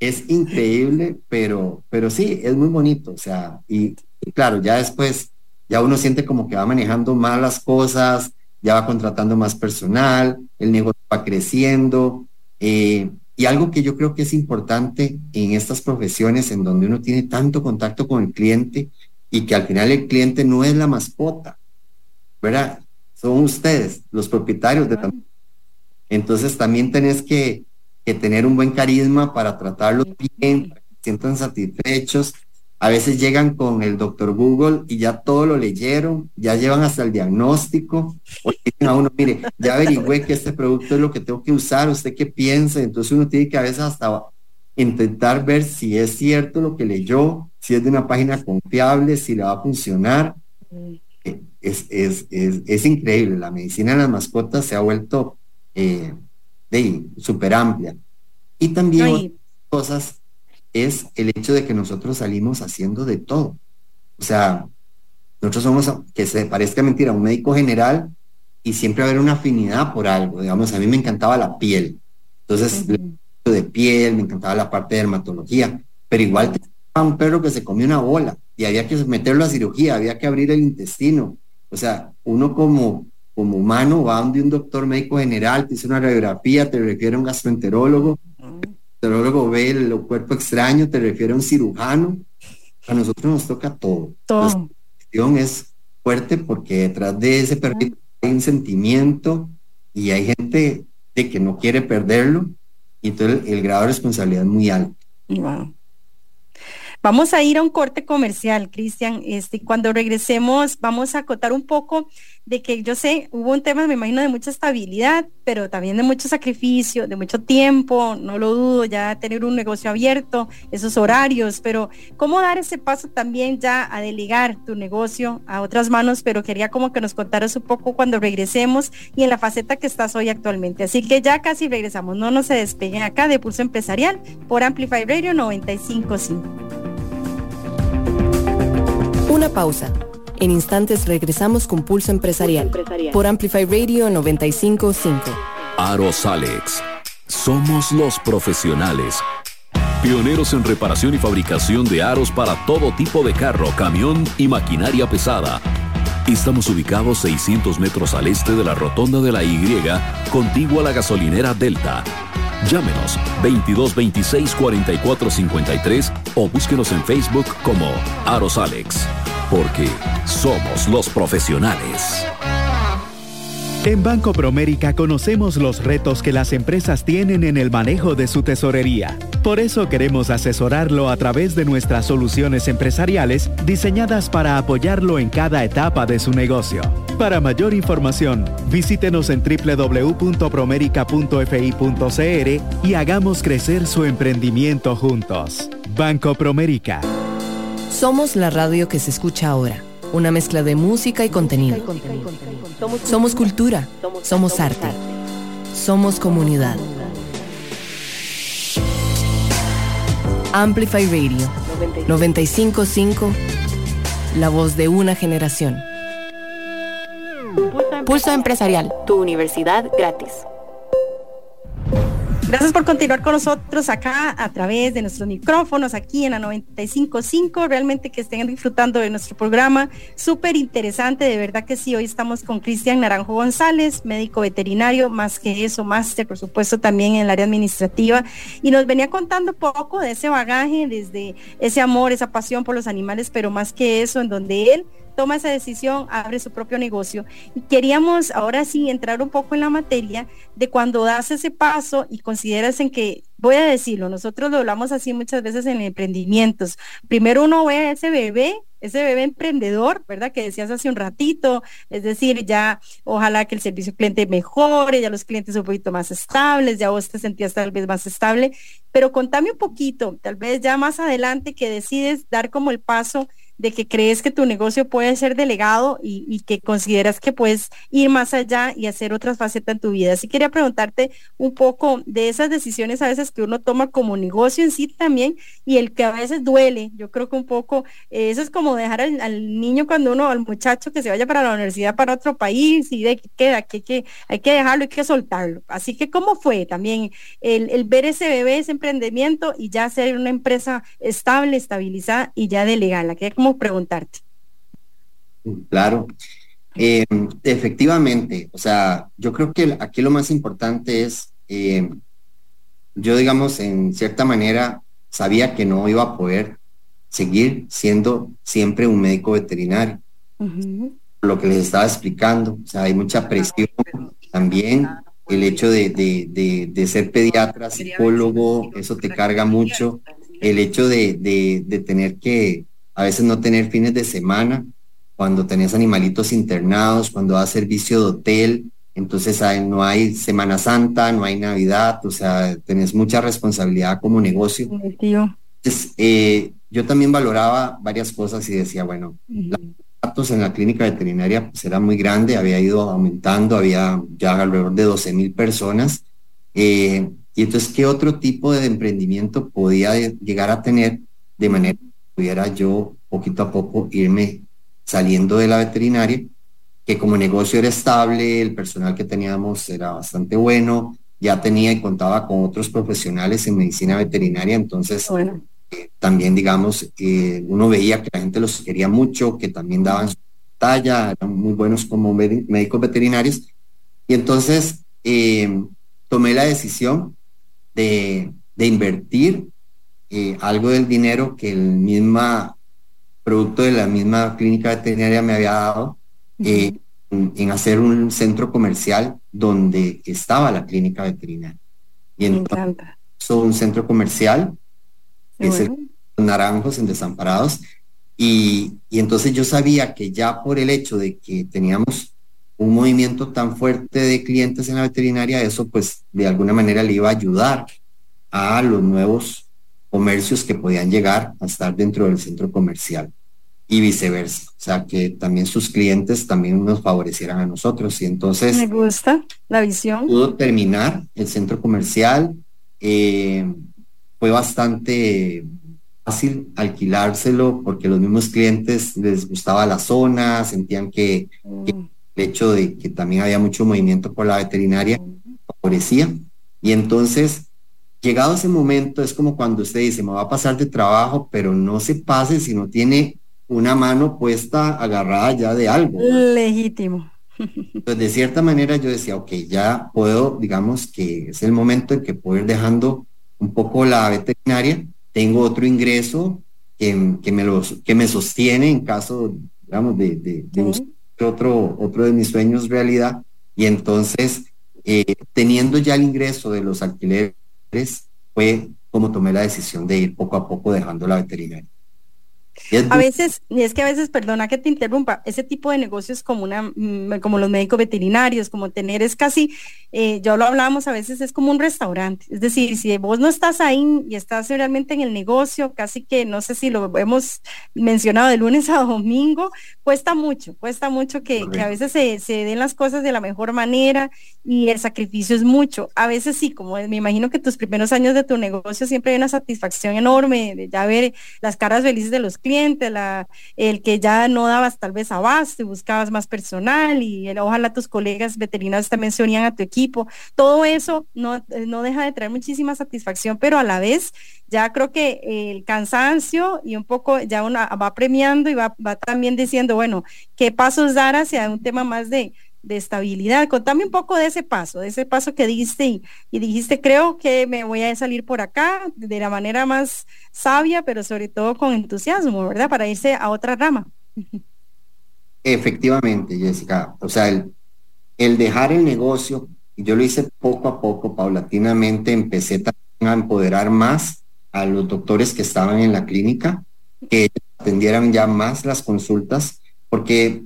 Es increíble, pero, pero sí, es muy bonito, o sea, y, claro, ya después, ya uno siente como que va manejando más las cosas, ya va contratando más personal, el negocio va creciendo, eh, y algo que yo creo que es importante en estas profesiones en donde uno tiene tanto contacto con el cliente y que al final el cliente no es la mascota, ¿verdad? Son ustedes, los propietarios de... Entonces también tenés que, tener un buen carisma para tratarlos bien, para que se sientan satisfechos. A veces llegan con el doctor Google y ya todo lo leyeron, ya llevan hasta el diagnóstico, o dicen a uno, mire, ya averigüé que este producto es lo que tengo que usar, ¿usted qué piensa? Entonces uno tiene que a veces hasta intentar ver si es cierto lo que leyó, si es de una página confiable, si le va a funcionar. Es, es, es, increíble, la medicina de las mascotas se ha vuelto eh, súper amplia. Y también cosas es el hecho de que nosotros salimos haciendo de todo. O sea, nosotros somos, que se parezca mentira, un médico general y siempre haber una afinidad por algo. Digamos, a mí me encantaba la piel. Entonces, de piel, me encantaba la parte de dermatología, pero igual tenía un perro que se comió una bola y había que meterlo a cirugía, había que abrir el intestino. O sea, uno como, como humano va donde un doctor médico general, te hizo una radiografía, te refiere a un gastroenterólogo, gastroenterólogo ve el, cuerpo extraño, te refiere a un cirujano. A nosotros nos toca todo. Todo. La cuestión es fuerte porque detrás de ese perrito hay un sentimiento y hay gente de que no quiere perderlo y entonces el, grado de responsabilidad es muy alto. Vamos a ir a un corte comercial, Cristian. Este, cuando regresemos, vamos a acotar un poco de que yo sé, hubo un tema, me imagino, de mucha estabilidad, pero también de mucho sacrificio, de mucho tiempo, no lo dudo, ya tener un negocio abierto, esos horarios, pero cómo dar ese paso también ya a delegar tu negocio a otras manos, pero quería como que nos contaras un poco cuando regresemos y en la faceta que estás hoy actualmente. Así que ya casi regresamos, no nos se despeguen acá de Pulso Empresarial por Amplify Radio 955. Una pausa. En instantes regresamos con Pulso Empresarial, por Amplify Radio 955. Aros Alex. Somos los profesionales. Pioneros en reparación y fabricación de aros para todo tipo de carro, camión y maquinaria pesada. Estamos ubicados 600 metros al este de la rotonda de la Y, contigua a la gasolinera Delta. Llámenos 2226 4453 o búsquenos en Facebook como Aros Alex porque somos los profesionales. En Banco Promérica conocemos los retos que las empresas tienen en el manejo de su tesorería. Por eso queremos asesorarlo a través de nuestras soluciones empresariales diseñadas para apoyarlo en cada etapa de su negocio. Para mayor información, visítenos en www.promerica.fi.cr y hagamos crecer su emprendimiento juntos. Banco Promérica somos la radio que se escucha ahora, una mezcla de música y contenido. Somos cultura, somos arte, somos comunidad. Amplify Radio 955, la voz de una generación. Pulso Empresarial, tu universidad gratis. Gracias por continuar con nosotros acá a través de nuestros micrófonos aquí en la 955. Realmente que estén disfrutando de nuestro programa. Súper interesante, de verdad que sí. Hoy estamos con Cristian Naranjo González, médico veterinario, más que eso, máster, por supuesto, también en el área administrativa. Y nos venía contando poco de ese bagaje, desde ese amor, esa pasión por los animales, pero más que eso, en donde él toma esa decisión, abre su propio negocio. Y queríamos ahora sí entrar un poco en la materia de cuando das ese paso y consideras en que, voy a decirlo, nosotros lo hablamos así muchas veces en emprendimientos. Primero uno ve a ese bebé, ese bebé emprendedor, ¿verdad? Que decías hace un ratito, es decir, ya ojalá que el servicio cliente mejore, ya los clientes un poquito más estables, ya vos te sentías tal vez más estable, pero contame un poquito, tal vez ya más adelante que decides dar como el paso de que crees que tu negocio puede ser delegado y, que consideras que puedes ir más allá y hacer otras facetas en tu vida. Así quería preguntarte un poco de esas decisiones a veces que uno toma como negocio en sí también y el que a veces duele. Yo creo que un poco eh, eso es como dejar al, niño cuando uno, al muchacho que se vaya para la universidad para otro país y de que queda, que, que hay que dejarlo, hay que soltarlo. Así que ¿cómo fue también el, el ver ese bebé, ese emprendimiento y ya ser una empresa estable, estabilizada y ya de legal? Como preguntarte. Claro. Eh, efectivamente, o sea, yo creo que aquí lo más importante es, eh, yo digamos, en cierta manera, sabía que no iba a poder seguir siendo siempre un médico veterinario. Lo que les estaba explicando, o sea, hay mucha presión también, el hecho de, de, de, ser pediatra, psicólogo, eso te carga mucho, el hecho de, tener que a veces no tener fines de semana, cuando tenés animalitos internados, cuando das servicio de hotel, entonces no hay Semana Santa, no hay Navidad, o sea, tenés mucha responsabilidad como negocio. Entonces, eh, yo también valoraba varias cosas y decía, bueno, los datos en la clínica veterinaria pues era muy grande, había ido aumentando, había ya alrededor de 12 mil personas. Eh, y entonces, ¿qué otro tipo de emprendimiento podía llegar a tener de manera pudiera yo poquito a poco irme saliendo de la veterinaria, que como negocio era estable, el personal que teníamos era bastante bueno, ya tenía y contaba con otros profesionales en medicina veterinaria, entonces eh, también digamos, eh, uno veía que la gente los quería mucho, que también daban su talla, eran muy buenos como médicos veterinarios, y entonces eh, tomé la decisión de, invertir algo del dinero que el misma producto de la misma clínica veterinaria me había dado eh, en, hacer un centro comercial donde estaba la clínica veterinaria. Y entonces, un centro comercial, que es el Naranjos en Desamparados, y, y, entonces yo sabía que ya por el hecho de que teníamos un movimiento tan fuerte de clientes en la veterinaria, eso pues de alguna manera le iba a ayudar a los nuevos comercios que podían llegar a estar dentro del centro comercial y viceversa. O sea, que también sus clientes también nos favorecieran a nosotros. Y entonces... Me gusta la visión. Pudo terminar el centro comercial. Eh, fue bastante fácil alquilárselo porque los mismos clientes les gustaba la zona, sentían que, que mm. el hecho de que también había mucho movimiento por la veterinaria favorecía. Y entonces llegado ese momento es como cuando usted dice, me va a pasar de trabajo, pero no se pase si no tiene una mano puesta agarrada ya de algo. Legítimo. Pues de cierta manera yo decía, ok, ya puedo, digamos que es el momento en que puedo ir dejando un poco la veterinaria, tengo otro ingreso que, que me, los, que me sostiene en caso, digamos, de, de, otro, otro de mis sueños realidad. Y entonces, eh, teniendo ya el ingreso de los alquileres fue como tomé la decisión de ir poco a poco dejando la veterinaria. A veces, y es que a veces, perdona que te interrumpa, ese tipo de negocios como una, mm, como los médicos veterinarios, como tener es casi, eh, yo lo hablábamos a veces, es como un restaurante. Es decir, si vos no estás ahí y estás realmente en el negocio, casi que no sé si lo hemos mencionado de lunes a domingo, cuesta mucho, cuesta mucho que, a veces se, se, den las cosas de la mejor manera y el sacrificio es mucho. A veces sí, como me imagino que tus primeros años de tu negocio siempre hay una satisfacción enorme de ya ver las caras felices de los cliente, el que ya no dabas tal vez abasto buscabas más personal y ojalá tus colegas veterinarios también se unían a tu equipo. Todo eso no, eh, no deja de traer muchísima satisfacción, pero a la vez ya creo que el cansancio y un poco ya una va premiando y va, va también diciendo, bueno, qué pasos dar hacia un tema más de de estabilidad. Contame un poco de ese paso, de ese paso que diste y, dijiste, creo que me voy a salir por acá de la manera más sabia, pero sobre todo con entusiasmo, ¿verdad? Para irse a otra rama. Efectivamente, Jessica. O sea, el, el dejar el negocio, yo lo hice poco a poco, paulatinamente, empecé también a empoderar más a los doctores que estaban en la clínica, que atendieran ya más las consultas, porque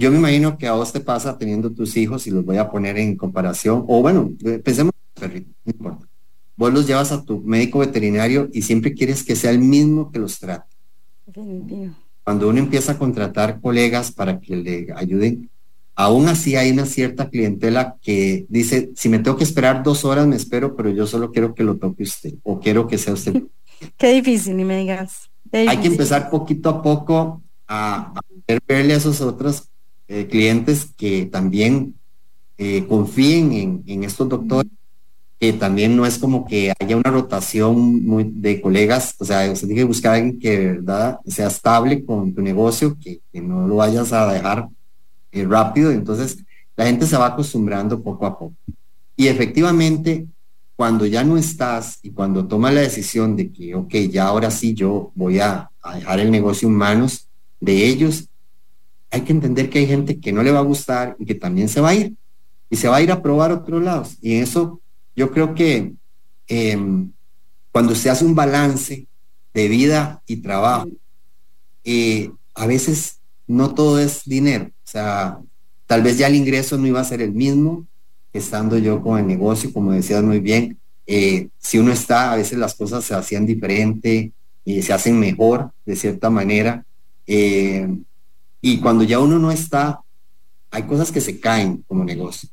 yo me imagino que a vos te pasa teniendo tus hijos y los voy a poner en comparación, o bueno, eh, pensemos, perrito, no importa. Vos los llevas a tu médico veterinario y siempre quieres que sea el mismo que los trate. cuando uno empieza a contratar colegas para que le ayuden, aún así hay una cierta clientela que dice, si me tengo que esperar dos horas, me espero, pero yo solo quiero que lo toque usted o quiero que sea usted. Qué difícil, ni me digas. Hay que empezar poquito a poco a, verle a esos otros eh, clientes que también eh, confíen en, estos doctores, que también no es como que haya una rotación muy de colegas, o sea, usted tiene que buscar a alguien que de verdad sea estable con tu negocio, que, no lo vayas a dejar eh, rápido, entonces la gente se va acostumbrando poco a poco. Y efectivamente, cuando ya no estás y cuando tomas la decisión de que, ok, ya ahora sí yo voy a, a dejar el negocio en manos de ellos, hay que entender que hay gente que no le va a gustar y que también se va a ir y se va a ir a probar otros lados. Y eso yo creo que em, cuando se hace un balance de vida y trabajo, eh, a veces no todo es dinero. O sea, tal vez ya el ingreso no iba a ser el mismo estando yo con el negocio, como decías muy bien. Eh, si uno está, a veces las cosas se hacían diferente y se hacen mejor de cierta manera. Y cuando ya uno no está, hay cosas que se caen como negocio.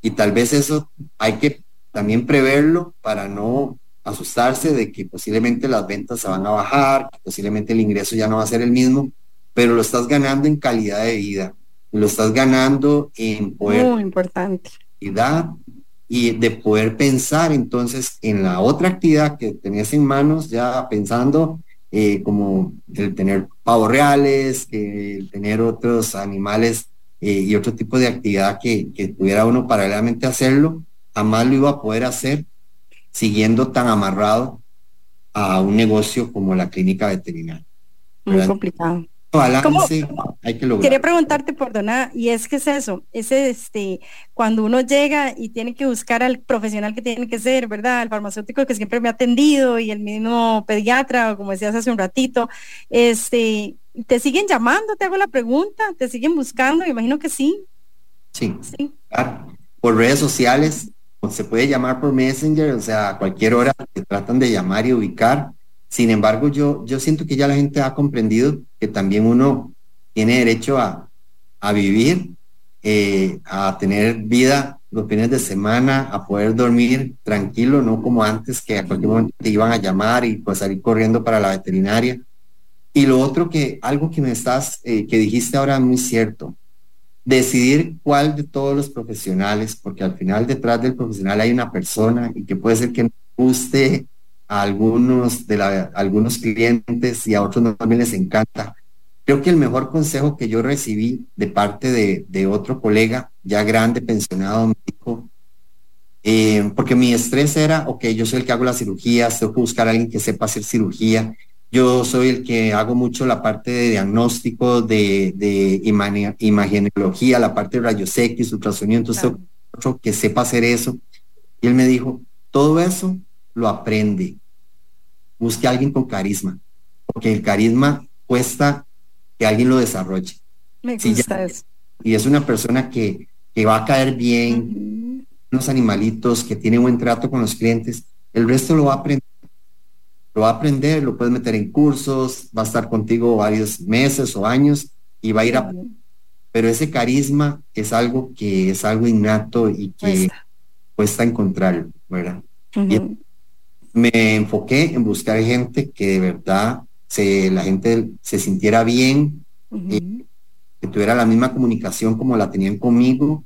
Y tal vez eso hay que también preverlo para no asustarse de que posiblemente las ventas se van a bajar, que posiblemente el ingreso ya no va a ser el mismo, pero lo estás ganando en calidad de vida, lo estás ganando en poder. Muy importante. Y de poder pensar entonces en la otra actividad que tenías en manos, ya pensando eh, como el tener pavos reales, el tener otros animales eh, y otro tipo de actividad que, que pudiera uno paralelamente hacerlo, jamás lo iba a poder hacer siguiendo tan amarrado a un negocio como la clínica veterinaria. Muy complicado. Hay que lograr. Quería preguntarte, perdona, y es que es eso, es este, cuando uno llega y tiene que buscar al profesional que tiene que ser, ¿verdad? El farmacéutico que siempre me ha atendido y el mismo pediatra, como decías hace un ratito, este, ¿Te siguen llamando? Te hago la pregunta. ¿Te siguen buscando? Imagino que sí. Sí. sí. Por redes sociales, se puede llamar por Messenger, o sea, a cualquier hora te tratan de llamar y ubicar. Sin embargo, yo, yo siento que ya la gente ha comprendido que también uno tiene derecho a, a vivir, eh, a tener vida los fines de semana, a poder dormir tranquilo, no como antes que a cualquier momento te iban a llamar y pues salir corriendo para la veterinaria. Y lo otro que, algo que me estás, eh, que dijiste ahora muy cierto, decidir cuál de todos los profesionales, porque al final detrás del profesional hay una persona y que puede ser que guste a algunos de la, algunos clientes y a otros no, también les encanta. Creo que el mejor consejo que yo recibí de parte de, de otro colega ya grande, pensionado, me dijo, eh, porque mi estrés era, ok, yo soy el que hago las cirugías, tengo que buscar a alguien que sepa hacer cirugía yo soy el que hago mucho la parte de diagnóstico, de, de imagenología, la parte de rayos X, ultrasonido, entonces otro que sepa hacer eso. Y él me dijo, todo eso lo aprende. Busque a alguien con carisma, porque el carisma cuesta que alguien lo desarrolle. Me gusta eso. Y es una persona que, que va a caer bien, unos animalitos, que tiene buen trato con los clientes, el resto lo va a aprender lo va a aprender, lo puedes meter en cursos, va a estar contigo varios meses o años y va a ir a... Pero ese carisma es algo que es algo innato y que cuesta, encontrarlo, ¿verdad? Me enfoqué en buscar gente que de verdad se, la gente se sintiera bien, eh, que tuviera la misma comunicación como la tenían conmigo.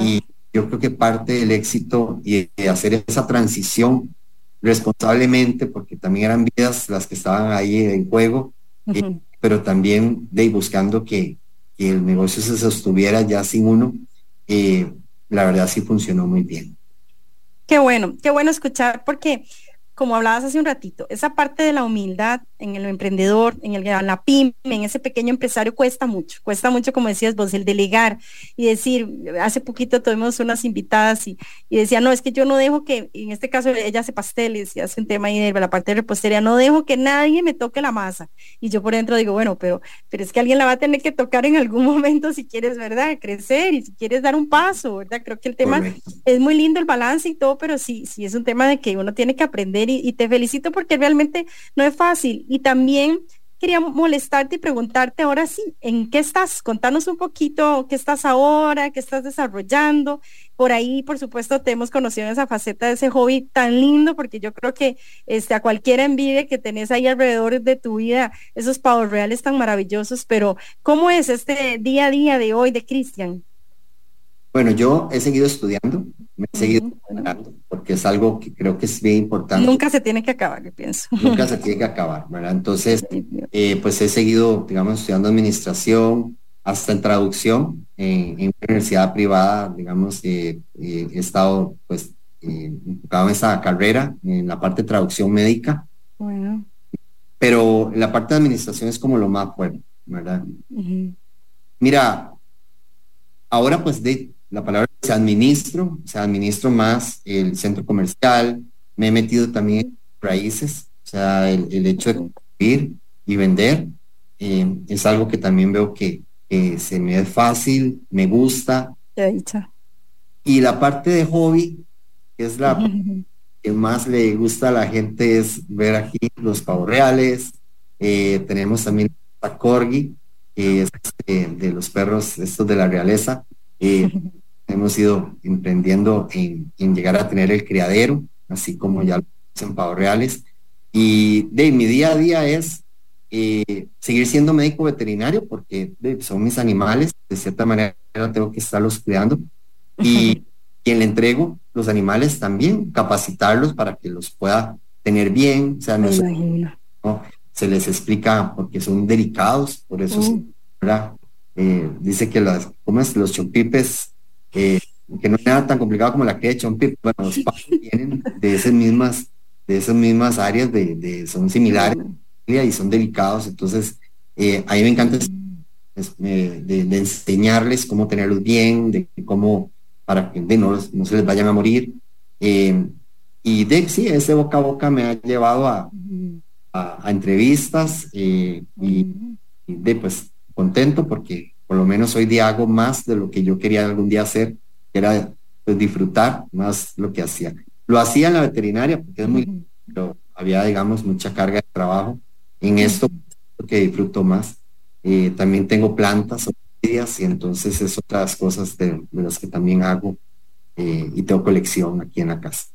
Y yo creo que parte del éxito y de hacer esa transición responsablemente, porque también eran vidas las que estaban ahí en juego, eh, pero también de buscando que, el negocio se sostuviera ya sin uno, eh, la verdad sí funcionó muy bien. Qué bueno, qué bueno escuchar, porque como hablabas hace un ratito, esa parte de la humildad en el emprendedor, en, el, en la pyme, en ese pequeño empresario cuesta mucho, cuesta mucho, como decías vos, el delegar y decir, hace poquito tuvimos unas invitadas y, y decía, no, es que yo no dejo que, en este caso ella hace pasteles y hace un tema ahí de la parte de repostería, no dejo que nadie me toque la masa. Y yo por dentro digo, bueno, pero, pero es que alguien la va a tener que tocar en algún momento si quieres, ¿verdad? Crecer y si quieres dar un paso, ¿verdad? Creo que el tema es muy lindo el balance y todo, pero sí, sí es un tema de que uno tiene que aprender y, te felicito porque realmente no es fácil. Y también quería molestarte y preguntarte ahora sí, ¿en qué estás? Contanos un poquito, ¿qué estás ahora? ¿Qué estás desarrollando? Por ahí, por supuesto, te hemos conocido en esa faceta de ese hobby tan lindo, porque yo creo que este, a cualquiera envidia que tenés ahí alrededor de tu vida, esos pavos reales tan maravillosos, pero ¿cómo es este día a día de hoy de Cristian? Bueno, yo he seguido estudiando, me he seguido estudiando, porque es algo que creo que es bien importante. Nunca se tiene que acabar, yo pienso. Nunca se tiene que acabar, ¿verdad? Entonces, eh, pues he seguido, digamos, estudiando administración, hasta en traducción, en, una universidad privada, digamos, eh, he estado, pues, eh, enfocado en esa carrera, en la parte de traducción médica. Bueno. Pero la parte de administración es como lo más fuerte, ¿verdad? Mira, ahora pues de, la palabra se administro, o sea, administro más el centro comercial, me he metido también en raíces, o sea, el, hecho de construir y vender eh, es algo que también veo que, se me es fácil, me gusta. Y la parte de hobby, que es la que más le gusta a la gente, es ver aquí los pavos reales. Eh, tenemos también a Corgi, que es este, de los perros estos de la realeza. Eh, hemos ido emprendiendo en, llegar a tener el criadero, así como ya lo en pavos reales. Y de mi día a día es eh, seguir siendo médico veterinario porque son mis animales, de cierta manera tengo que estarlos cuidando. Y quien le entrego los animales también, capacitarlos para que los pueda tener bien, o sea, no, se les explica porque son delicados, por eso, uh. dice que las, ¿cómo es? Los chupipes que no es nada tan complicado como la que de Chompip. Bueno, los pasos vienen de esas mismas, de esas mismas áreas, de, son similares y son delicados. Entonces, eh, a mí me encanta de, enseñarles cómo tenerlos bien, de cómo, para que no, no se les vayan a morir. Eh, y de sí, ese boca a boca me ha llevado a, a, entrevistas eh, y, y, de pues contento porque por lo menos hoy día hago más de lo que yo quería algún día hacer, que era pues, disfrutar más lo que hacía. Lo hacía en la veterinaria porque es muy, pero había, digamos, mucha carga de trabajo. En esto, que disfruto más. Eh, también tengo plantas, y entonces es otras cosas de, las que también hago eh, y tengo colección aquí en la casa.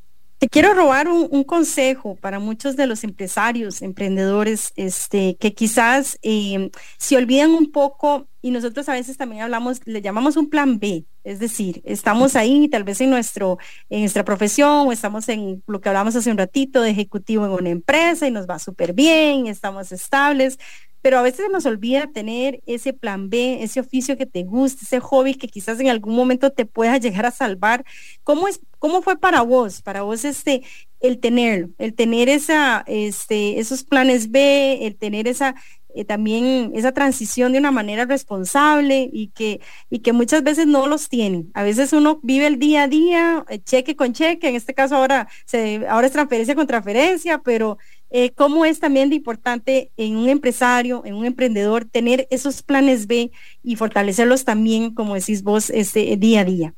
Te quiero robar un, consejo para muchos de los empresarios, emprendedores, este, que quizás eh, se olvidan un poco y nosotros a veces también hablamos, le llamamos un plan B, es decir, estamos ahí tal vez en, nuestro, en nuestra profesión o estamos en lo que hablamos hace un ratito de ejecutivo en una empresa y nos va súper bien, estamos estables, pero a veces nos olvida tener ese plan B, ese oficio que te guste, ese hobby que quizás en algún momento te pueda llegar a salvar. ¿Cómo es, cómo fue para vos, para vos este, el tenerlo, el tener esa, este, esos planes B, el tener esa, eh, también esa transición de una manera responsable y que, y que muchas veces no los tienen. A veces uno vive el día a día, eh, cheque con cheque, en este caso ahora, se, ahora es transferencia con transferencia, pero eh, cómo es también de importante en un empresario, en un emprendedor, tener esos planes B y fortalecerlos también, como decís vos, este, día a día.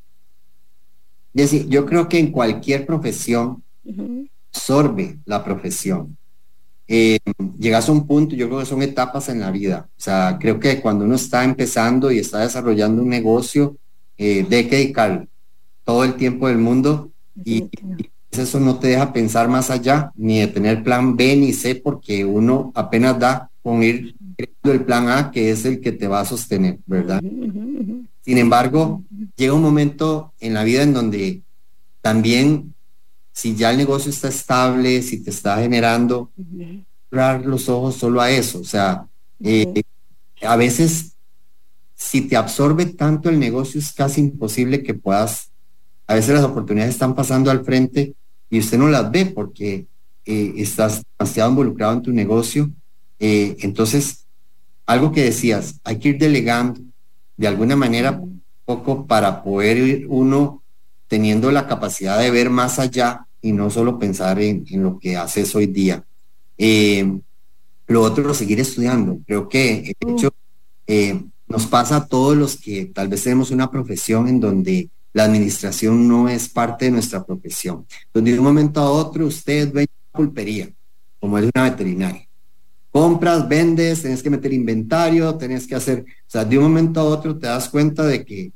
yo creo que en cualquier profesión absorbe la profesión. Eh, llegas a un punto, yo creo que son etapas en la vida. O sea, creo que cuando uno está empezando y está desarrollando un negocio, eh, de que dedicar todo el tiempo del mundo y, eso no te deja pensar más allá, ni de tener plan B ni C, porque uno apenas da con ir creando el plan A, que es el que te va a sostener, ¿verdad? Sin embargo, llega un momento en la vida en donde también, si ya el negocio está estable, si te está generando, cerrar los ojos solo a eso. O sea, eh, a veces, si te absorbe tanto el negocio, es casi imposible que puedas, a veces las oportunidades están pasando al frente y usted no las ve porque eh, estás demasiado involucrado en tu negocio. Eh, entonces, algo que decías, hay que ir delegando de alguna manera poco para poder ir uno teniendo la capacidad de ver más allá y no solo pensar en, lo que haces hoy día. Eh, lo otro, seguir estudiando. Creo que el hecho nos pasa a todos los que tal vez tenemos una profesión en donde la administración no es parte de nuestra profesión. Donde de un momento a otro usted ve pulpería, como es una veterinaria. compras, vendes, tenés que meter inventario, tenés que hacer, o sea, de un momento a otro te das cuenta de que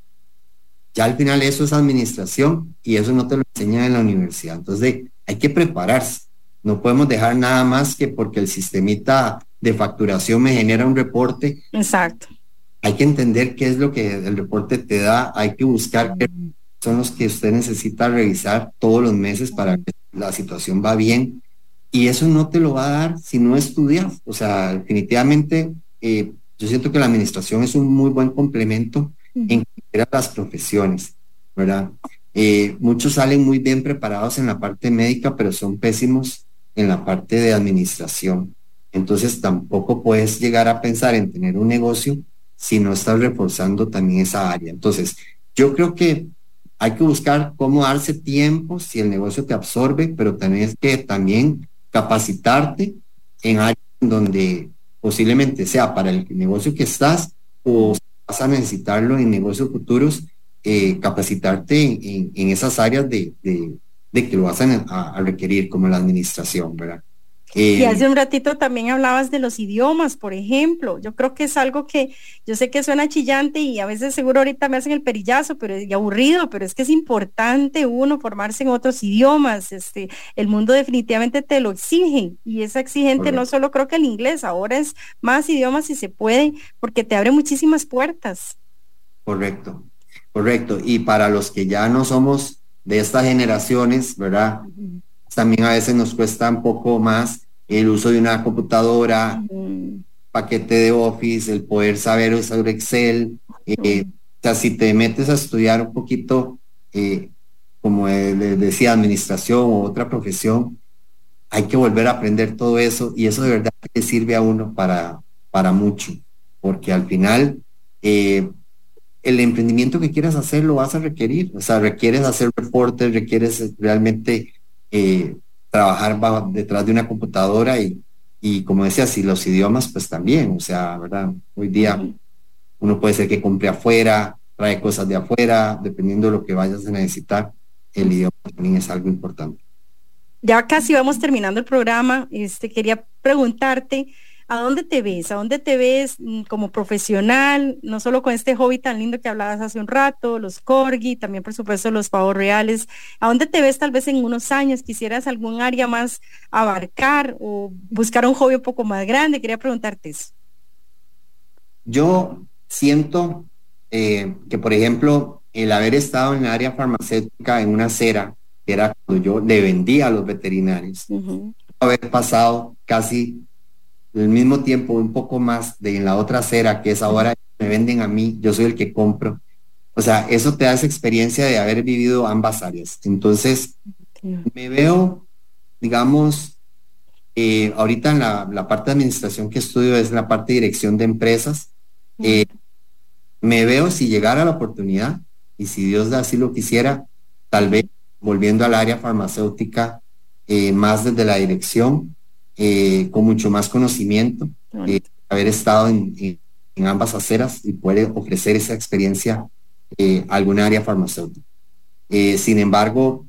ya al final eso es administración y eso no te lo enseñan en la universidad. Entonces hay que prepararse. No podemos dejar nada más que porque el sistemita de facturación me genera un reporte. Exacto. Hay que entender qué es lo que el reporte te da, hay que buscar qué son los que usted necesita revisar todos los meses para que la situación va bien. Y eso no te lo va a dar si no estudias. O sea, definitivamente eh, yo siento que la administración es un muy buen complemento en las profesiones, ¿verdad? Eh, muchos salen muy bien preparados en la parte médica, pero son pésimos en la parte de administración. Entonces tampoco puedes llegar a pensar en tener un negocio si no estás reforzando también esa área. Entonces, yo creo que hay que buscar cómo darse tiempo si el negocio te absorbe, pero es que también capacitarte en áreas donde posiblemente sea para el negocio que estás o vas a necesitarlo en negocios futuros, eh, capacitarte en, esas áreas de, que lo vas a, requerir, como la administración, ¿verdad? Y eh, hace un ratito también hablabas de los idiomas, por ejemplo. Yo creo que es algo que yo sé que suena chillante y a veces seguro ahorita me hacen el perillazo, pero y aburrido, pero es que es importante uno formarse en otros idiomas. Este, el mundo definitivamente te lo exige y es exigente no solo creo que el inglés, ahora es más idiomas si se puede, porque te abre muchísimas puertas. Correcto, correcto. Y para los que ya no somos de estas generaciones, ¿verdad? También a veces nos cuesta un poco más el uso de una computadora, paquete de Office, el poder saber usar Excel. Eh, o sea, si te metes a estudiar un poquito, eh, como les decía, administración o otra profesión, hay que volver a aprender todo eso y eso de verdad que sirve a uno para, para mucho, porque al final eh, el emprendimiento que quieras hacer lo vas a requerir, o sea, requieres hacer reportes, requieres realmente eh, trabajar detrás de una computadora y, y como decía, si los idiomas, pues también, o sea, ¿verdad? Hoy día uno puede ser que compre afuera, trae cosas de afuera, dependiendo de lo que vayas a necesitar, el idioma también es algo importante. Ya casi vamos terminando el programa, este, quería preguntarte, ¿A dónde te ves? ¿A dónde te ves mm, como profesional? No solo con este hobby tan lindo que hablabas hace un rato, los corgi, también por supuesto los pavos reales. ¿A dónde te ves tal vez en unos años? ¿Quisieras algún área más abarcar o buscar un hobby un poco más grande? Quería preguntarte eso. Yo siento eh, que, por ejemplo, el haber estado en el área farmacéutica en una acera, que era cuando yo le vendía a los veterinarios, haber pasado casi el mismo tiempo, un poco más de en la otra acera, que es ahora me venden a mí, yo soy el que compro. O sea, eso te da esa experiencia de haber vivido ambas áreas. Entonces, me veo, digamos, eh, ahorita en la, parte de administración que estudio es la parte de dirección de empresas. Eh, me veo si llegara la oportunidad y si Dios así lo quisiera, tal vez volviendo al área farmacéutica, eh, más desde la dirección, eh, con mucho más conocimiento, eh, haber estado en, ambas aceras y puede ofrecer esa experiencia eh, a alguna área farmacéutica. sin embargo,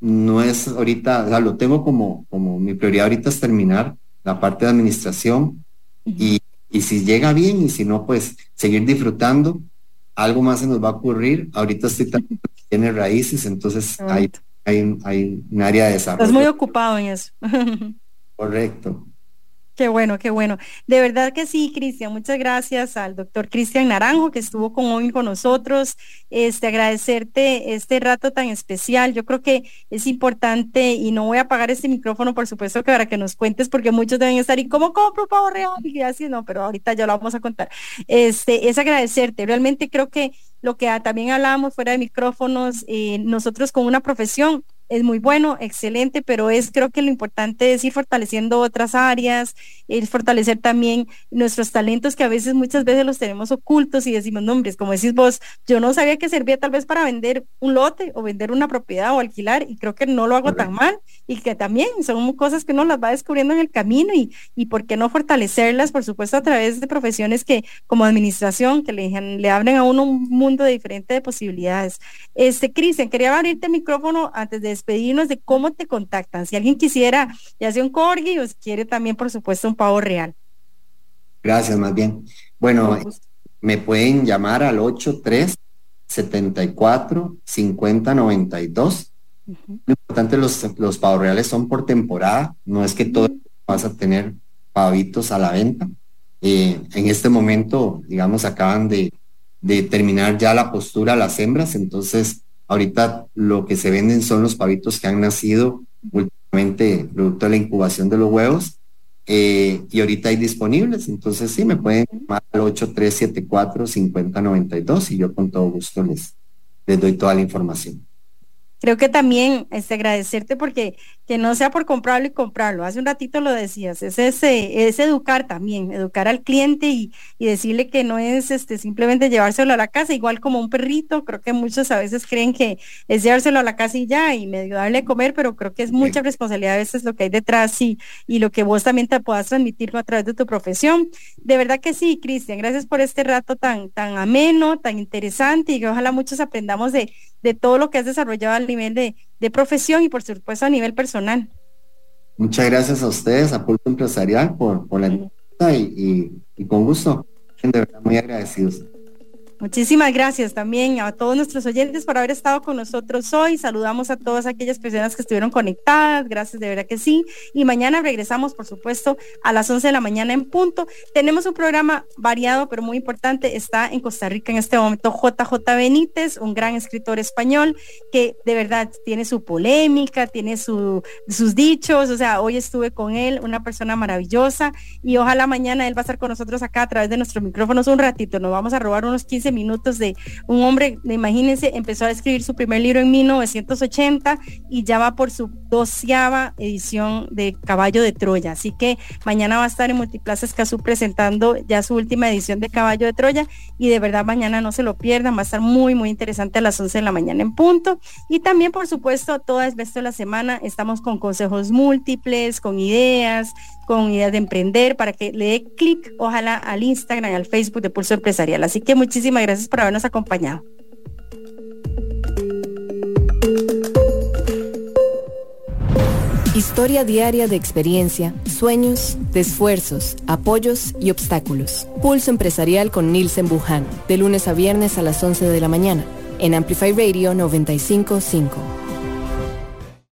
no es ahorita, o sea, lo tengo como, como mi prioridad ahorita es terminar la parte de administración y, y si llega bien y si no, pues seguir disfrutando. Algo más se nos va a ocurrir. Ahorita estoy tiene raíces, entonces hay, hay, hay un área de desarrollo. Estás muy ocupado en eso. Correcto. Qué bueno, qué bueno. De verdad que sí, Cristian. Muchas gracias al doctor Cristian Naranjo que estuvo con hoy con nosotros. Este, agradecerte este rato tan especial. Yo creo que es importante y no voy a apagar este micrófono, por supuesto, que para que nos cuentes, porque muchos deben estar y cómo compro pavo real y así no, pero ahorita ya lo vamos a contar. Este, es agradecerte. Realmente creo que lo que también hablábamos fuera de micrófonos, eh, nosotros con una profesión es muy bueno, excelente, pero es creo que lo importante es ir fortaleciendo otras áreas, es fortalecer también nuestros talentos que a veces muchas veces los tenemos ocultos y decimos nombres, como decís vos, yo no sabía que servía tal vez para vender un lote o vender una propiedad o alquilar y creo que no lo hago tan mal y que también son cosas que uno las va descubriendo en el camino y, y por qué no fortalecerlas, por supuesto, a través de profesiones que como administración, que le, le abren a uno un mundo de diferente de posibilidades. Este, Cristian, quería abrirte el micrófono antes de despedirnos de cómo te contactan. Si alguien quisiera, ya sea un corgi o si quiere también, por supuesto, un pavo real. Gracias, más bien. Bueno, me pueden llamar al 83 74 50 92. Lo importante, los, los pavos reales son por temporada, no es que todo vas a tener pavitos a la venta. Eh, en este momento, digamos, acaban de, de terminar ya la postura las hembras, entonces ahorita lo que se venden son los pavitos que han nacido últimamente producto de la incubación de los huevos eh, y ahorita hay disponibles, entonces sí, me pueden llamar al 8374-5092 y yo con todo gusto les, les doy toda la información creo que también este, agradecerte porque que no sea por comprarlo y comprarlo. Hace un ratito lo decías, es, ese, es educar también, educar al cliente y, decirle que no es este, simplemente llevárselo a la casa, igual como un perrito. Creo que muchos a veces creen que es llevárselo a la casa y ya, y medio darle a comer, pero creo que es mucha responsabilidad a veces lo que hay detrás y, y lo que vos también te puedas transmitir a través de tu profesión. De verdad que sí, Cristian, gracias por este rato tan, tan ameno, tan interesante y que ojalá muchos aprendamos de, de todo lo que has desarrollado al nivel de, profesión y por supuesto a nivel personal. Muchas gracias a ustedes, a Pulso Empresarial, por, por la entrevista y, y, con gusto. De verdad, muy agradecidos. Muchísimas gracias también a todos nuestros oyentes por haber estado con nosotros hoy. Saludamos a todas aquellas personas que estuvieron conectadas. Gracias, de verdad que sí. Y mañana regresamos, por supuesto, a las 11 de la mañana en punto. Tenemos un programa variado, pero muy importante. Está en Costa Rica en este momento JJ Benítez, un gran escritor español que de verdad tiene su polémica, tiene su, sus dichos. O sea, hoy estuve con él, una persona maravillosa. Y ojalá mañana él va a estar con nosotros acá a través de nuestros micrófonos un ratito. Nos vamos a robar unos 15 minutos de un hombre, imagínense, empezó a escribir su primer libro en 1980 y ya va por su doceava edición de Caballo de Troya. Así que mañana va a estar en Multiplaza Escazú presentando ya su última edición de Caballo de Troya y de verdad mañana no se lo pierdan, va a estar muy, muy interesante a las 11 de la mañana en punto. Y también, por supuesto, toda vez de la semana estamos con consejos múltiples, con ideas, con ideas de emprender para que le dé clic, ojalá, al Instagram, al Facebook de Pulso Empresarial. Así que muchísimas gracias por habernos acompañado. Historia diaria de experiencia, sueños, de esfuerzos, apoyos y obstáculos. Pulso Empresarial con Nielsen Buján, de lunes a viernes a las 11 de la mañana, en Amplify Radio 955.